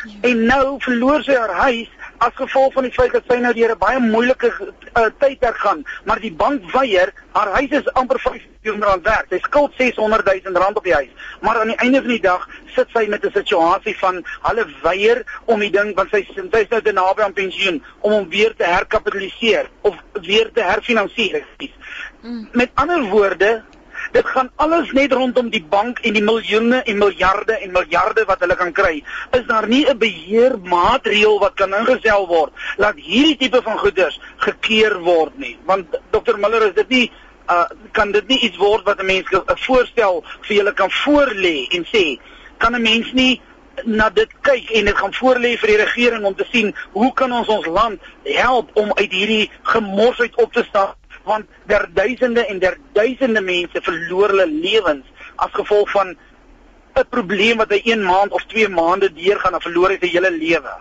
Ja. En nou verloor sy haar huis as gevolg van die feit dat sy nou deur 'n baie moeilike uh, tydperk gaan, maar die bank weier, haar huis is amper 5 miljoen rand werd. Sy skuld 600 000 rand op die huis. Maar aan die einde van die dag sit sy met 'n situasie van hulle weier om die ding want sy sy is nou te naby aan pensioen om hom weer te herkapitaliseer of weer te herfinansier. Mm. Met ander woorde, Dit gaan alles net rondom die bank en die miljoene en miljarde en miljarde wat hulle kan kry. Is daar nie 'n beheermaatreël wat kan ingestel word dat hierdie tipe van goederes gekeer word nie? Want Dr. Miller is dit nie uh, kan dit nie iets word wat 'n mens 'n voorstel vir julle kan voorlê en sê kan 'n mens nie na dit kyk en dit gaan voorlê vir die regering om te sien hoe kan ons ons land help om uit hierdie gemors uit op te stap want der duisende en der duisende mense verloor hulle lewens as gevolg van 'n probleem wat hy 1 maand of 2 maande deurgaan en verloor het sy hele lewe.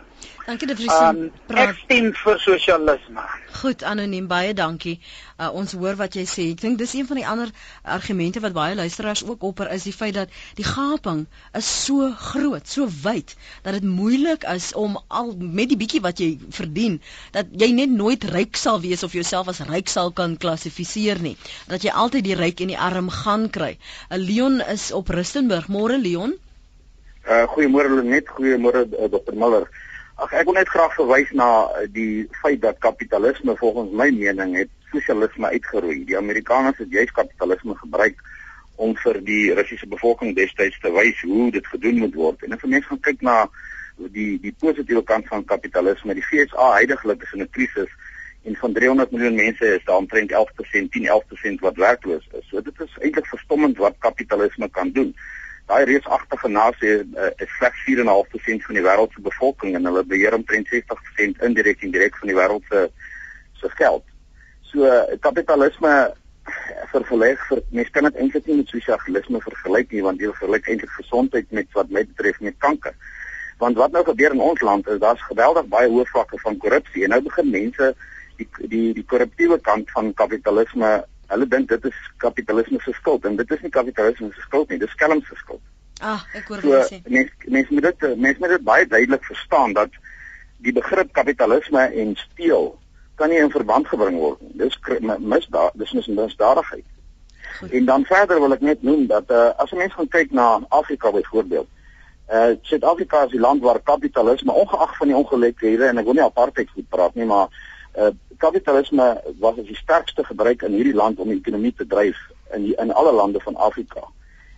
Dankie dat jy um, ek stem vir sosialisme. Goed, anoniem baie dankie. Uh, ons hoor wat jy sê. Ek dink dis een van die ander argumente wat baie luisteraars ook opper is die feit dat die gaping is so groot, so wyd dat dit moeilik is om al met die bietjie wat jy verdien dat jy net nooit ryk sal wees of jouself as ryk sal kan klassifiseer nie. Dat jy altyd die ryk en die arm gaan kry. 'n uh, Leon is op Rustenburg. Môre Leon. Uh goeiemôre net goeiemôre uh, Dr. Miller. Ag ek wil net graag verwys na eh, die feit dat kapitalisme volgens my mening het sosialisme uitgeroei. Die Amerikaners het juist kapitalisme gebruik om vir die Russiese bevolking destyds te wys hoe dit gedoen moet word. En as mens gaan kyk na die die positiewe kant van kapitalisme, die FSA heidaglik is in 'n krisis en van 300 miljoen mense is daar omtrent 11%, 10-11% wat werkloos is. So dit is eintlik verstommend wat kapitalisme kan doen daai reusagtige nasie uh, is slegs 4.5% van die wêreld se bevolking en hulle beheer omtrent 60% indirek en direk van die wêreld se se geld. So uh, kapitalisme vergelyk vir mense kan dit eintlik nie met sosialisme vergelyk nie want jy vergelyk eintlik gesondheid met wat my betref met kanker. Want wat nou gebeur in ons land is daar's geweldig baie hoë vlakke van korrupsie en nou begin mense die die die korruptiewe kant van kapitalisme Hulle dink dit is kapitalisme se skuld en dit is nie kapitalisme se skuld nie, dis skelm se skuld. Ah, ek hoor wat jy sê. Mense mense moet dit mense moet dit baie duidelik verstaan dat die begrip kapitalisme en steel kan nie in verband gebring word nie. Dis misdaad, dis mis misdadigheid. En dan verder wil ek net noem dat uh, as 'n mens gaan kyk na Afrika byvoorbeeld, uh Suid-Afrika is die land waar kapitalisme ongeag van die ongelykhede en ek wil nie apartheid goed praat nie, maar uh kapitalisme was as die sterkste gebruik in hierdie land om die ekonomie te dryf in die, in alle lande van Afrika.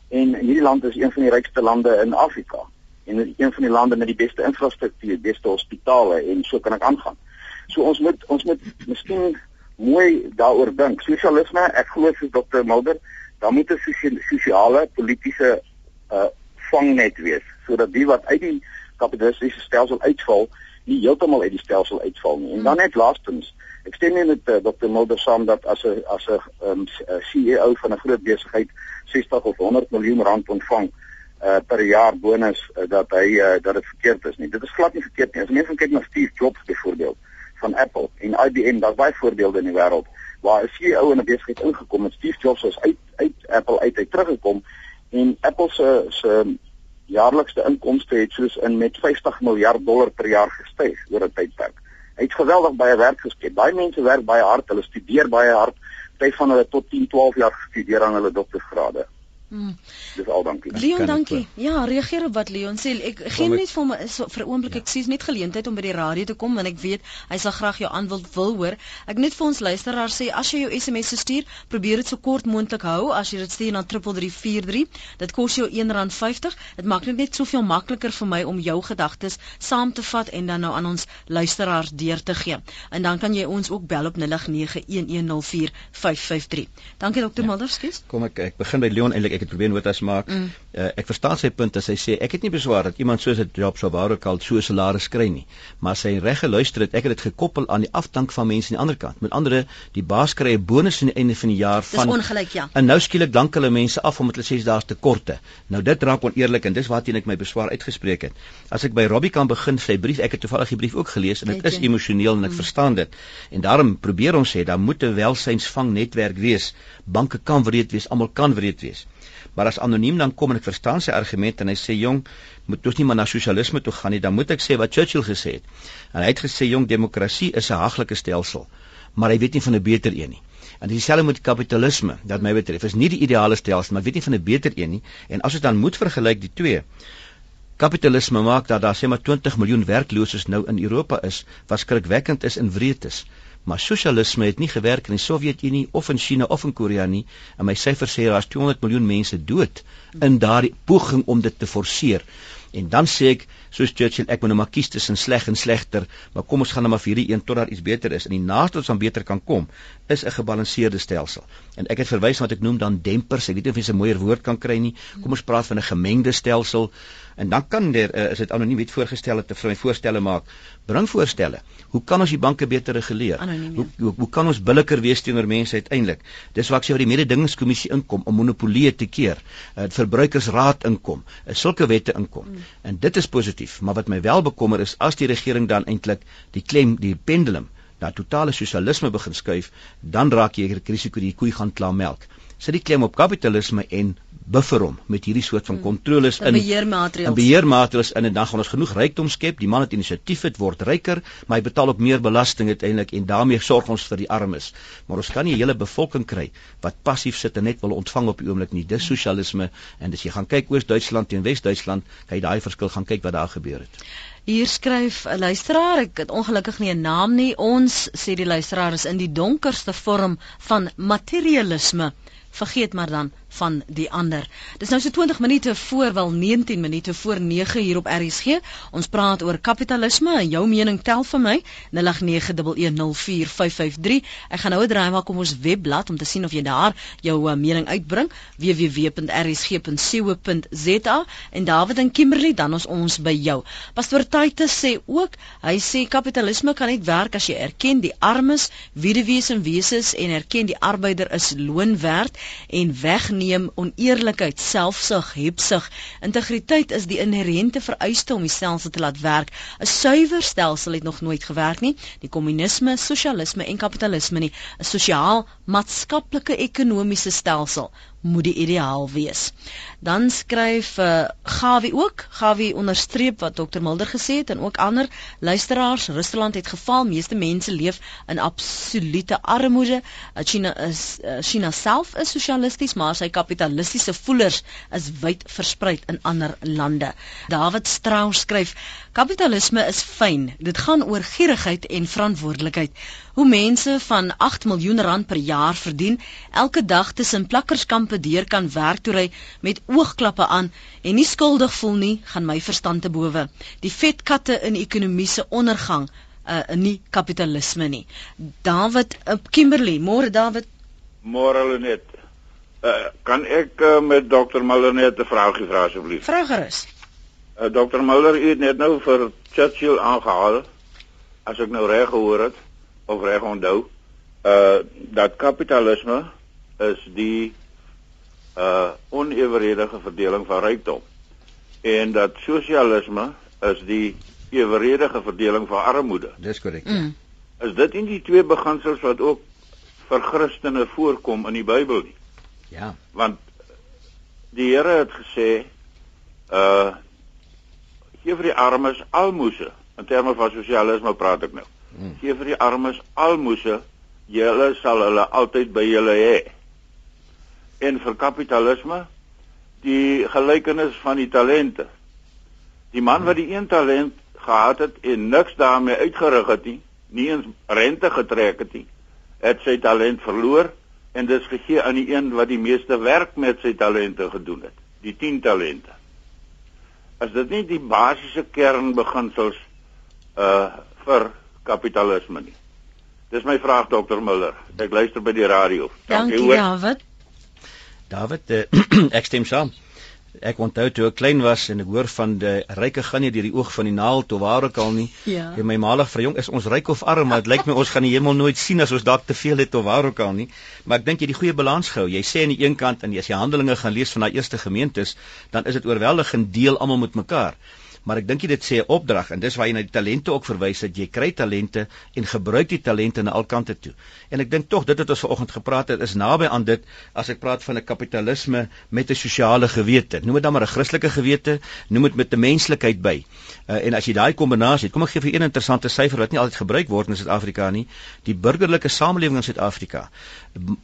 En hierdie land is een van die rykste lande in Afrika en een van die lande met die beste infrastruktuur, beste hospitale en so kan ek aangaan. So ons moet ons moet miskien mooi daaroor dink. Sosialisme, ek glo soos Dr. Mulder, daar moet 'n sosiale politieke uh vangnet wees sodat die wat uit die kapitalistiese stelsel uitval, nie heeltemal uit die stelsel uitval nie. En dan net laastens, ek stem nie met uh, eh, Dr. Mulder saam dat as 'n as 'n um, CEO van 'n groot besigheid 60 of 100 miljoen rand ontvang uh, per jaar bonus uh, dat hy uh, dat dit verkeerd is nie. Dit is glad nie verkeerd nie. As mense kyk na Steve Jobs byvoorbeeld van Apple en IBM, daar's baie voorbeelde in die wêreld waar 'n CEO in 'n besigheid ingekom het. Steve Jobs was uit uit Apple uit, uit teruggekom en Apple se se jaarlikse inkomste het soos in met 50 miljard dollar per jaar gestyg oor 'n tydperk. Hy het geweldig baie werk geskep. Baie mense werk baie hard, hulle studeer baie hard, tyd van hulle tot 10, 12 jaar gestudeer aan hulle doktorsgrade. Mm. Dis al dankie. Leon, dankie. Ja, reageer op wat Leon sê. Ek gee net vir my so, vir 'n oomblik ja. ek sies net geleentheid om by die radio te kom want ek weet hy sal graag jou aanwil wil hoor. Ek net vir ons luisteraars sê as jy jou SMS stuur, probeer dit so kort moontlik hou as jy dit stuur na 3343. Dit kos jou R1.50. Dit maak dit net soveel makliker vir my om jou gedagtes saam te vat en dan nou aan ons luisteraars deur te gee. En dan kan jy ons ook bel op 0891104553. Dankie dokter ja. Mulder, skus. Kom ek ek begin by Leon eintlik ek het probeer notas maak. Mm. Uh, ek verstaan sy punt as hy sê ek het nie beswaar dat iemand soos 'n job sou wou kan so 'n salaris kry nie, maar sy reg geluister het ek het dit gekoppel aan die afdank van mense aan die ander kant. Met ander die baas kry 'n bonus aan die einde van die jaar van Dis ongelyk, ja. En nou skielik dank hulle mense af omdat hulle sê daar's tekorte. Nou dit raak oneerlik en dis waarteen ek my beswaar uitgespreek het. As ek by Robbie kan begin sy brief, ek het toevallig die brief ook gelees en dit is emosioneel en ek mm. verstaan dit. En daarom probeer ons sê daar moet 'n welsynsvangnetwerk wees. Banke kan wreed wees, almal kan wreed wees. Maar as anoniem dan kom en ek verstaan sy argument en hy sê jong, moet ons nie maar na sosialisme toe gaan nie, dan moet ek sê wat Churchill gesê het. En hy het gesê jong, demokrasie is 'n haglike stelsel, maar hy weet nie van 'n beter een nie. En dieselfde met kapitalisme, dat my betref, is nie die ideale stelsel, maar weet nie van 'n beter een nie. En as ons dan moet vergelyk die twee, kapitalisme maak dat daar sê maar 20 miljoen werklooses nou in Europa is, wat skrikwekkend is en wreed is. Maar sosialisme het nie gewerk in die Sowjetunie of in China of in Korea nie. En my syfers sê daar's 200 miljoen mense dood in daardie poging om dit te forceer. En dan sê ek, soos Churchill, ek moet nou maar kies tussen sleg en slegter, maar kom ons gaan nou maar vir hierdie een tot daar iets beter is. En die naaste wat aan beter kan kom, is 'n gebalanseerde stelsel. En ek het verwys na wat ek noem dan dempers. Ek weet nie of jy 'n mooier woord kan kry nie. Kom ons praat van 'n gemengde stelsel. En dan kan der uh, is dit anoniem wet voorgestel het te vir my voorstelle maak. Bring voorstelle. Hoe kan ons die banke beter reguleer? Anoniem, ja. hoe, hoe hoe kan ons billiker wees teenoor mense uiteindelik? Dis waar ek sê oor die mededingingskommissie inkom om monopolie te keer. uh, Verbruikersraad inkom. Uh, sulke wette inkom. Mm. En dit is positief, maar wat my wel bekommer is as die regering dan eintlik die klem die pendulum na totale sosialisme begin skuif, dan raak jy risiko die koei gaan klaar melk. Sit die klem op kapitalisme en buffer hom met hierdie soort van hmm. kontroles in beheermaatreëls. In beheermaatreëls in en dan gaan ons genoeg rykdom skep. Die man het inisiatief het word ryker, maar hy betaal ook meer belasting uiteindelik en daarmee sorg ons vir die armes. Maar ons kan nie 'n hele bevolking kry wat passief sit en net wil ontvang op die oomblik nie. Dis sosialisme en as jy gaan kyk Oos-Duitsland teen Wes-Duitsland, kan jy daai verskil gaan kyk wat daar gebeur het. Hier skryf 'n luisteraar, ek het ongelukkig nie 'n naam nie. Ons sê die luisteraar is in die donkerste vorm van materialisme. Vergeet maar dan van die ander. Dis nou so 20 minute voor wel 19 minute voor 9 hier op RSG. Ons praat oor kapitalisme en jou mening tel vir my 0891104553. Ek gaan nou 'n draai maak om ons webblad om te sien of jy daar jou uh, mening uitbring www.rsg.co.za en David en Kimberley dan ons ons by jou. Pastor Titus sê ook, hy sê kapitalisme kan net werk as jy erken die armes, weduwees en weeses en erken die arbeider is loon werd en weg neem oneerlikheid, selfsug, hebsug. Integriteit is die inherente vereiste om die stelsel te laat werk. 'n Suiwer stelsel het nog nooit gewerk nie. Die kommunisme, sosialisme en kapitalisme nie. 'n Sosiaal, maatskaplike ekonomiese stelsel moet die ideaal wees. Dan skryf uh, Gawie ook, Gawie onderstreep wat Dr Mulder gesê het en ook ander luisteraars, Rusland het geval, meeste mense leef in absolute armoede. Uh, China is uh, China self is sosialisties, maar sy kapitalistiese voelers is wyd versprei in ander lande. David Strauss skryf: Kapitalisme is fyn. Dit gaan oor gierigheid en verantwoordelikheid. Hoe mense van 8 miljoen rand per jaar verdien, elke dag tussen plakkerskampe deur kan werk toe hy met oogklappe aan en nie skuldig voel nie, gaan my verstand te bowe. Die vetkatte in ekonomiese ondergang, uh, nie kapitalisme nie. David uh, Kimberley, môre David. Môre Lenet. Uh, kan ek uh, met dokter Muller net 'n vraagie vra asseblief? Vra gerus. Uh, dokter Muller het net nou vir Churchill aangehaal as ek nou reg gehoor het of reg onthou, uh dat kapitalisme is die uh oneweredige verdeling van rykdom en dat sosialisme is die eweredige verdeling van armoede. Dis korrek. Mm. Is dit nie die twee beginsels wat ook vir Christene voorkom in die Bybel nie? Ja. Want die Here het gesê uh gee vir die armes almoses. In terme van sosialisme praat ek nou. Mm. Gee vir die armes almoses, julle sal hulle altyd by julle hê en vir kapitalisme die gelykenis van die talente. Die man wat die een talent gehad het en niks daarmee uitgerig het nie, nie eens rente getrek het nie, het sy talent verloor en dis gegee aan die een wat die meeste werk met sy talente gedoen het, die 10 talente. As dit nie die basiese kernbeginsels uh vir kapitalisme nie. Dis my vraag dokter Muller. Ek luister by die radio. Dankie, Dankie David. David, uh, <clears throat> ek stem saam. Ek onthou toe ek klein was en ek hoor van die ryke gaan nie deur die oog van die naald tot waar ook al nie. Ja. En my maalig vir jong is ons ryk of arm, maar dit lyk my ons gaan die hemel nooit sien as ons dalk te veel het tot waar ook al nie. Maar ek dink jy die goeie balans gehou. Jy sê aan die een kant en as jy Handelinge gaan lees van daai eerste gemeentes, dan is dit oorweldigend deel almal met mekaar maar ek dink dit sê 'n opdrag en dis waar jy na die talente ook verwys dat jy kry talente en gebruik die talente na al kante toe. En ek dink tog dit wat ons vanoggend gepraat het is naby aan dit as ek praat van 'n kapitalisme met 'n sosiale gewete. Noem dit dan maar 'n Christelike gewete, noem dit met 'n menslikheid by. Uh, en as jy daai kombinasie het, kom ek gee vir een interessante syfer wat nie altyd gebruik word in Suid-Afrika nie. Die burgerlike samelewing in Suid-Afrika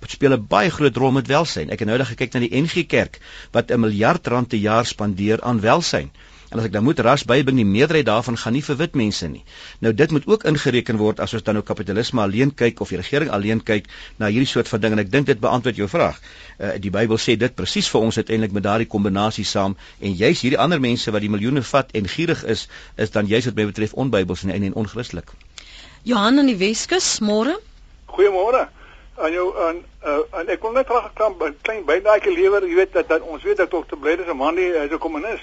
speel 'n baie groot rol met welsyn. Ek het nou net gekyk na die NG Kerk wat 'n miljard rand per jaar spandeer aan welsyn. En as ek dan moet ras bybring die meerderheid daarvan gaan nie vir wit mense nie. Nou dit moet ook ingereken word as ons dan nou kapitalisme alleen kyk of die regering alleen kyk na hierdie soort van ding en ek dink dit beantwoord jou vraag. Uh, die Bybel sê dit presies vir ons uiteindelik met daardie kombinasie saam en juis hierdie ander mense wat die miljoene vat en gierig is, is dan juis wat my betref onbybels en en onchristelik. Johan in die Weskus, môre? Goeiemôre. En jou en uh, en ek wil net graag 'n klein bydrae lewer, jy weet dat, dat ons weet dat Dr. Blade is 'n man die is 'n kommunis.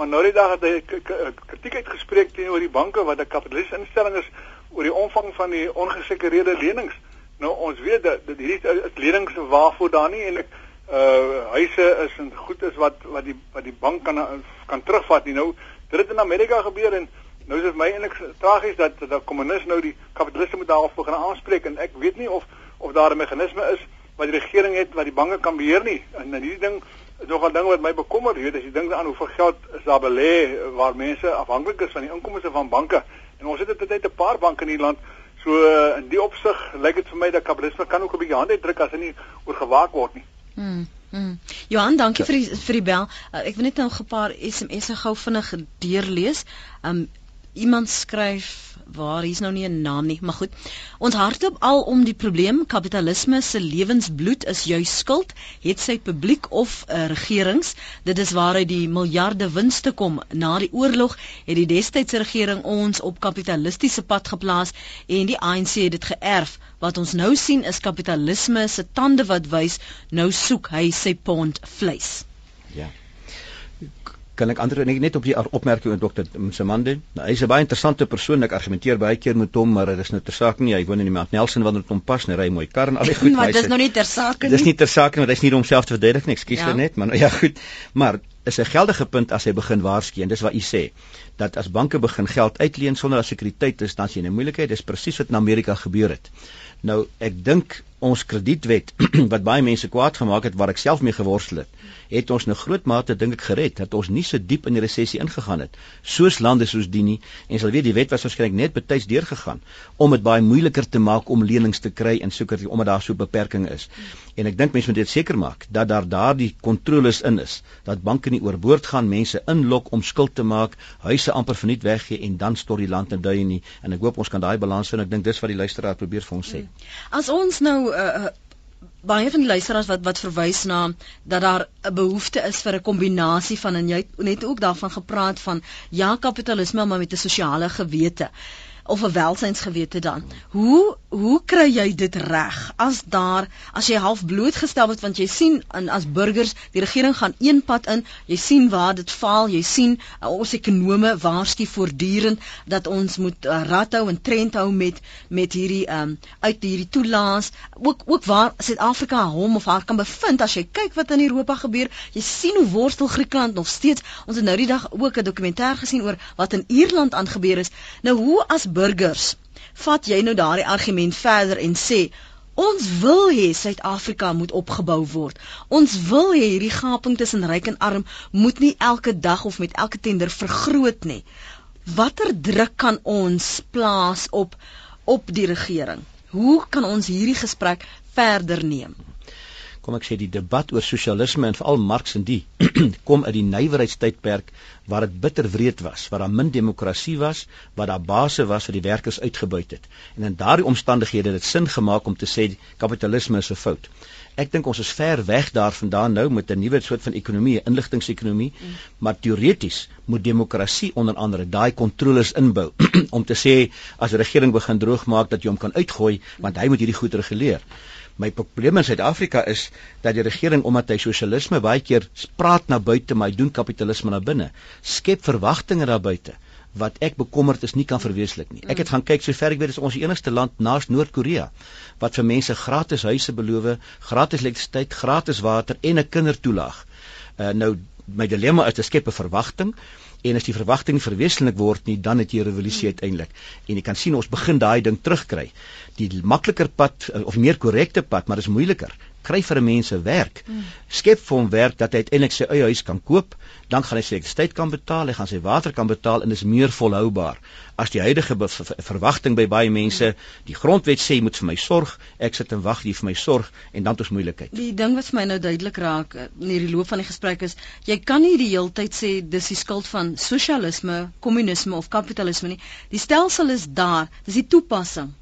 Maar nou die dag het hy kritiek uitgespreek teenoor die banke wat 'n kapitalistiese instelling is oor die omvang van die ongesekerde lenings. Nou ons weet dat, dat hierdie is lenings waarvoor daar nie en ek uh huise is en goed is wat wat die wat die bank kan kan terugvat nie. Nou dit het in Amerika gebeur en nou is dit my eintlik tragies dat dat kommunis nou die kapitaliste moet daarop begin aanspreek en ek weet nie of of daar 'n meganisme is wat die regering het wat die banke kan beheer nie. En hierdie ding nog 'n ding wat my bekommer, jy weet, as jy dink aan hoeveel geld is daar belê waar mense afhanklik is van die inkomste van banke. En ons het dit net 'n paar banke in die land. So in die opsig lyk dit vir my dat kapitalisme kan ook 'n bietjie hande druk as hy nie oorgewaak word nie. Hmm. Hmm. Johan, dankie vir die vir die bel. Uh, ek wil net nou 'n paar SMS'e gou vinnig deurlees. Um iemand skryf waar hier's nou nie 'n naam nie, maar goed. Ons hardop al om die probleem kapitalisme se lewensbloed is juis skuld, het sy publiek of uh, regerings. Dit is waaruit die miljarde winste kom. Na die oorlog het die destydse regering ons op kapitalistiese pad geplaas en die ANC het dit geërf. Wat ons nou sien is kapitalisme se tande wat wys, nou soek hy sy pond vleis. Ja kan ek antwoord net op die opmerking van dokter Msemande. Nou, hy is 'n baie interessante persoon. Ek argumenteer baie keer met hom, maar dit is nou ter saake nie. Hy woon in die Mount Nelson wanneer dit hom pas, hy ry mooi kar en al die <laughs> goed. maar dit is nou nie ter saake nie. Dis nie ter saake nie, want hy's nie om homself te verdedig nie. Ekskuus ja. net, maar nou, ja goed. Maar is 'n geldige punt as hy begin waarsku en dis wat u sê dat as banke begin geld uitleen sonder dat sekuriteit is dan sien jy 'n moeilikheid dis presies wat in Amerika gebeur het nou ek dink ons kredietwet <clears throat> wat baie mense kwaad gemaak het waar ek self mee geworstel het, het ons 'n groot mate dink ek gered dat ons nie so diep in die resessie ingegaan het soos lande soos die nie en sal weet die wet was waarskynlik net betyds deurgegaan om dit baie moeiliker te maak om lenings te kry en soeker omdat daar so beperking is. En ek dink mense moet dit seker maak dat daar daardie kontroles in is dat banke nie oorboord gaan mense inlok om skuld te maak, huise amper verniet weggee en dan stort die land in duie nie en ek hoop ons kan daai balans vind. Ek dink dis wat die luisteraar probeer vir ons sê. As ons nou uh, baie van die luisteraars wat wat verwys na dat daar 'n behoefte is vir 'n kombinasie van en jy het net ook daarvan gepraat van ja kapitalisme maar met 'n sosiale gewete of 'n welsynsgewete dan. Hoe hoe kry jy dit reg as daar as jy half blootgestel word want jy sien in as burgers die regering gaan een pad in, jy sien waar dit faal, jy sien uh, ons ekonome waarsku voortdurend dat ons moet uh, rad hou en trend hou met met hierdie um, uit hierdie toelaas ook ook waar Suid-Afrika hom of haar kan bevind as jy kyk wat in Europa gebeur, jy sien hoe worstel Griekland nog steeds. Ons het nou die dag ook 'n dokumentêr gesien oor wat in Ierland aangebeur is. Nou hoe as burgers vat jy nou daardie argument verder en sê ons wil hê Suid-Afrika moet opgebou word. Ons wil hê hierdie gaping tussen ryk en arm moet nie elke dag of met elke tender vergroot nie. Watter druk kan ons plaas op op die regering? Hoe kan ons hierdie gesprek verder neem? Kom ek sê die debat oor sosialisme en veral Marx en die <clears throat> kom uit die nywerheidstydperk waar dit bitterwreed was, waar daar min demokrasie was, waar daar basse was wat die werkers uitgebuit het. En in daardie omstandighede het dit sin gemaak om te sê kapitalisme is 'n fout. Ek dink ons is ver weg daarvandaan nou met 'n nuwe soort van ekonomie, 'n inligtingsekonomie, mm. maar teoreties moet demokrasie onder andere daai kontroles inbou <clears throat> om te sê as 'n regering begin droog maak dat jy hom kan uitgooi want hy moet hierdie goed reguleer. My probleem in Suid-Afrika is dat die regering omdat hy sosialisme baie keer praat na buite maar hy doen kapitalisme na binne, skep verwagtinge daar buite wat ek bekommerd is nie kan verweeslik nie. Ek het gaan kyk sover ek weet is ons die enigste land naas Noord-Korea wat vir mense gratis huise beloof, gratis elektrisiteit, gratis water en 'n kindertoelaag. Uh, nou my dilemma is te skep 'n verwagting en as die verwagting verwesenlik word nie dan het jy revolusie uiteindelik en jy kan sien ons begin daai ding terugkry. Die makliker pad of meer korrekte pad maar dit is moeiliker kry vir 'n mens 'n werk. Skep vir hom werk dat hy uiteindelik sy eie huis kan koop, dan gaan hy sy elektrisiteit kan betaal, hy gaan sy water kan betaal en is meer volhoubaar. As die huidige verwagting by baie mense, die grondwet sê jy moet vir my sorg, ek sit en wag jy vir my sorg en dan het ons moeilikheid. Die ding wat vir my nou duidelik raak eh, in hierdie loop van die gesprek is, jy kan nie die heeltyd sê dis die skuld van sosialisme, kommunisme of kapitalisme nie. Die stelsel is daar, dis die toepassing.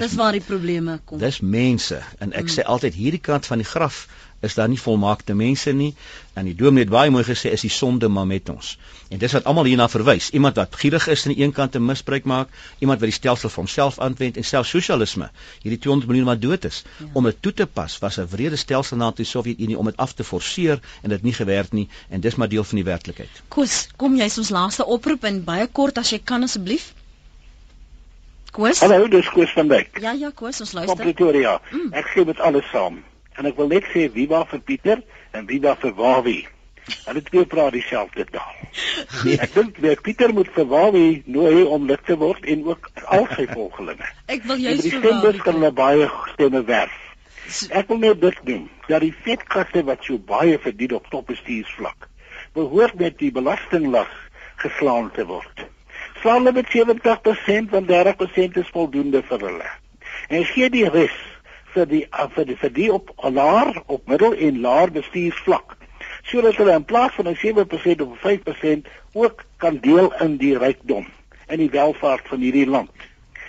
Dis waar die probleme kom. Dis mense en ek hmm. sê altyd hierdie kant van die graf is daar nie volmaakte mense nie en die dominee het baie mooi gesê is die sonde maar met ons. En dis wat almal hierna verwys. Iemand wat gierig is aan die een kant en misbruik maak, iemand wat die stelsel vir homself aanwend en self sosialisme. Hierdie 200 miljoen wat dood is ja. om dit toe te pas was 'n wrede stelsel na die Sowjetunie om dit af te forceer en dit nie gewerk nie en dis maar deel van die werklikheid. Koos, kom jy ons laaste oproep en baie kort as jy kan asseblief? Koos? Hallo, dis Koos van Wyk. Ja, ja, Koos, ons luister. Van Pretoria. Mm. Ek gee met alles saam. En ek wil net sê wie waar vir Pieter en wie daar vir Wawie. Hulle twee praat dieselfde taal. Nee, ek dink weer Pieter moet vir Wawie nooi om lid te word en ook al sy <laughs> volgelinge. ek wil juist vir Wawie kan hulle baie stemme werf. Ek wil net dit doen dat die vetkaste wat so baie verdien op topbestuursvlak behoort met die belastinglag geslaan te word slaan hulle met 70% want 30% is voldoende vir hulle. En gee die res vir die vir die vir die op laer op middel en laer bestuursvlak sodat hulle in plaas van 'n 7% of 5% ook kan deel in die rykdom en die welvaart van hierdie land.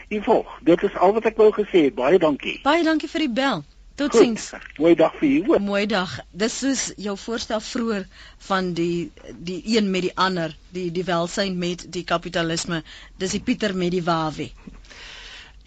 En volg, dit is al wat ek wou gesê het. Baie dankie. Baie dankie vir die bel. Totsiens. Mooi dag vir jou. Mooi dag. Dis soos jou voorstel vroeër van die die een met die ander, die die welsyn met die kapitalisme. Dis die Pieter met die Wawe.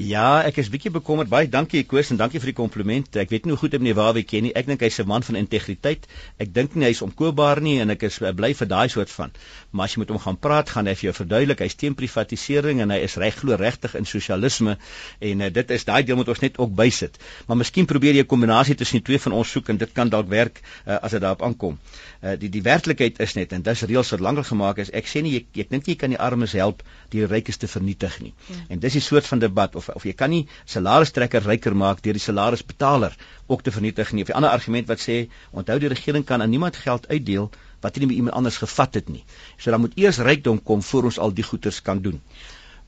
Ja, ek is bietjie bekommerd. Baie dankie Koos en dankie vir die kompliment. Ek weet nie hoe goed ek meneer Wawie ken nie. Ek dink hy's 'n man van integriteit. Ek dink nie hy's omkoopbaar nie en ek is bly vir daai soort van. Maar as jy met hom gaan praat, gaan hy vir jou verduidelik hy's teen privatisering en hy is reg glo regtig in sosialisme en uh, dit is daai deel moet ons net ook bysit. Maar miskien probeer jy 'n kombinasie tussen die twee van ons soek en dit kan dalk werk uh, as dit daarop aankom. Uh, die die werklikheid is net en dis reëls wat lankal gemaak is. Ek sê nie ek, ek dink jy kan die armes help, die rykes te vernietig nie. Ja. En dis die soort van debat of of jy kan nie salarisstrekker ryker maak deur die salarisbetaler ook te vernietig nie. Of 'n ander argument wat sê onthou die regering kan aan niemand geld uitdeel wat nie by iemand anders gevat het nie. So dan moet eers rykdom kom voor ons al die goeders kan doen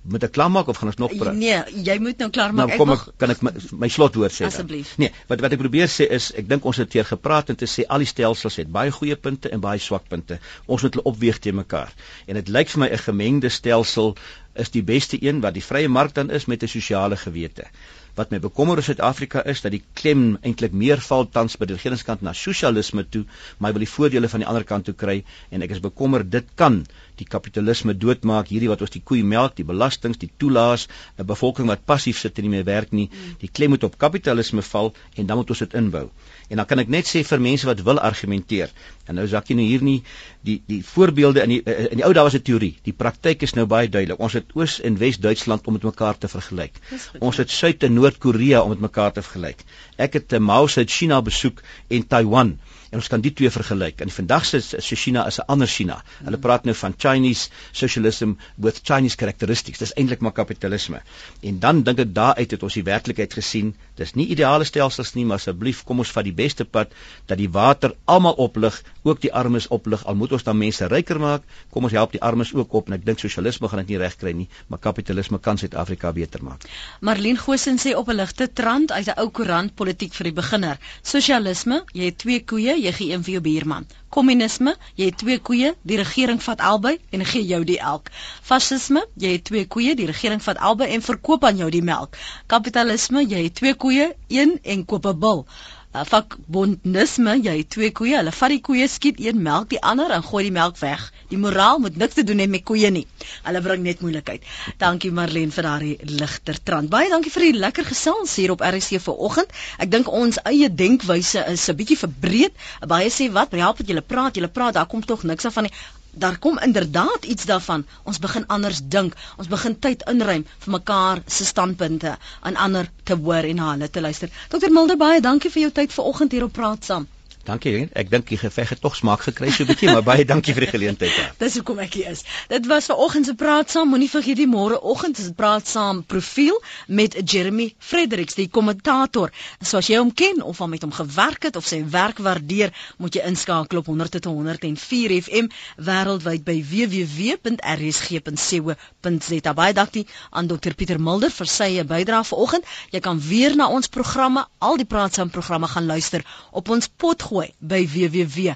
moet ek klaar maak of gaan ons nog praat? Nee, jy moet nou klaar maak. Nou kom ek, ek kan ek my, my slotwoord sê Asseblief. Nee, wat wat ek probeer sê is ek dink ons het teer gepraat en te sê al die stelsels het baie goeie punte en baie swak punte. Ons moet hulle opweeg te mekaar. En dit lyk vir my 'n gemengde stelsel is die beste een wat die vrye mark dan is met 'n sosiale gewete. Wat my bekommer in Suid-Afrika is dat die klem eintlik meer val tans by die regeringskant na sosialisme toe, maar hy wil die voordele van die ander kant toe kry en ek is bekommer dit kan die kapitalisme doodmaak, hierdie wat ons die koei melk, die belastings, die toelaas, 'n bevolking wat passief sit en nie meer werk nie, die klem moet op kapitalisme val en dan moet ons dit inbou. En dan kan ek net sê vir mense wat wil argumenteer. En nou jy nou hier nie die die voorbeelde in die in die ou dae was 'n teorie. Die praktyk is nou baie duidelik. Ons het Oos en Wes Duitsland om dit mekaar te vergelyk. Ons het Suid en Noord-Korea om dit mekaar te vergelyk. Ek het Mao se China besoek en Taiwan en ons kan die twee vergelyk. En vandag se se China is 'n ander China. Hulle praat nou van Chinese socialism with Chinese characteristics. Dis eintlik maar kapitalisme. En dan dink ek daaruit het ons die werklikheid gesien. Dis nie ideale stelsels nie, maar asseblief kom ons vat die beste pad dat die water almal oplig, ook die armes oplig. Al moet ons dan mense ryker maak, kom ons help die armes ook op en ek dink sosialisme gaan dit nie regkry nie, maar kapitalisme kan Suid-Afrika beter maak. Marlene Gosen sê op 'n ligte trant uit 'n ou koerant politiek vir die beginner. Sosialisme, jy het twee koeie, jy gee een vir jou buurman. Kommunisme, jy het twee koeie, die regering vat albei en gee jou die elk. Fasisme, jy het twee koeie, die regering vat albei en verkoop aan jou die melk. Kapitalisme, jy het twee koeie, een en koop 'n bil uh, vakbondnisme, jy het twee koeie, hulle vat die koeie skiet een melk die ander en gooi die melk weg. Die moraal moet niks te doen hê met koeie nie. Hulle bring net moeilikheid. Dankie Marlene vir daardie ligter trant. Baie dankie vir die lekker gesels hier op RC vanoggend. Ek dink ons eie denkwyse is 'n bietjie verbreed. Baie sê wat, help dit julle praat, julle praat, daar kom tog niks af van nie daar kom inderdaad iets daarvan. Ons begin anders dink. Ons begin tyd inruim vir mekaar se standpunte en ander te hoor en na hulle te luister. Dr Mulder, baie dankie vir jou tyd vanoggend hier op Praat Saam. Dankie. Ek dink die geveg het tog smaak gekry so 'n bietjie, maar baie dankie vir die geleentheid. <laughs> Dis hoekom ek hier is. Dit was ver oggend se praat saam. Moenie vergeet die môre oggend se praat saam profiel met Jeremy Fredericks, die kommentator. So as jy hom ken of al met hom gewerk het of sy werk waardeer, moet jy inskakel op 100.104 FM wêreldwyd by www.rsg.co.za. Baie dankie aan Dr Pieter Mulder vir sy bydrae vanoggend. Jy kan weer na ons programme, al die praat saam programme gaan luister op ons pot gooi by www.rsg.co.za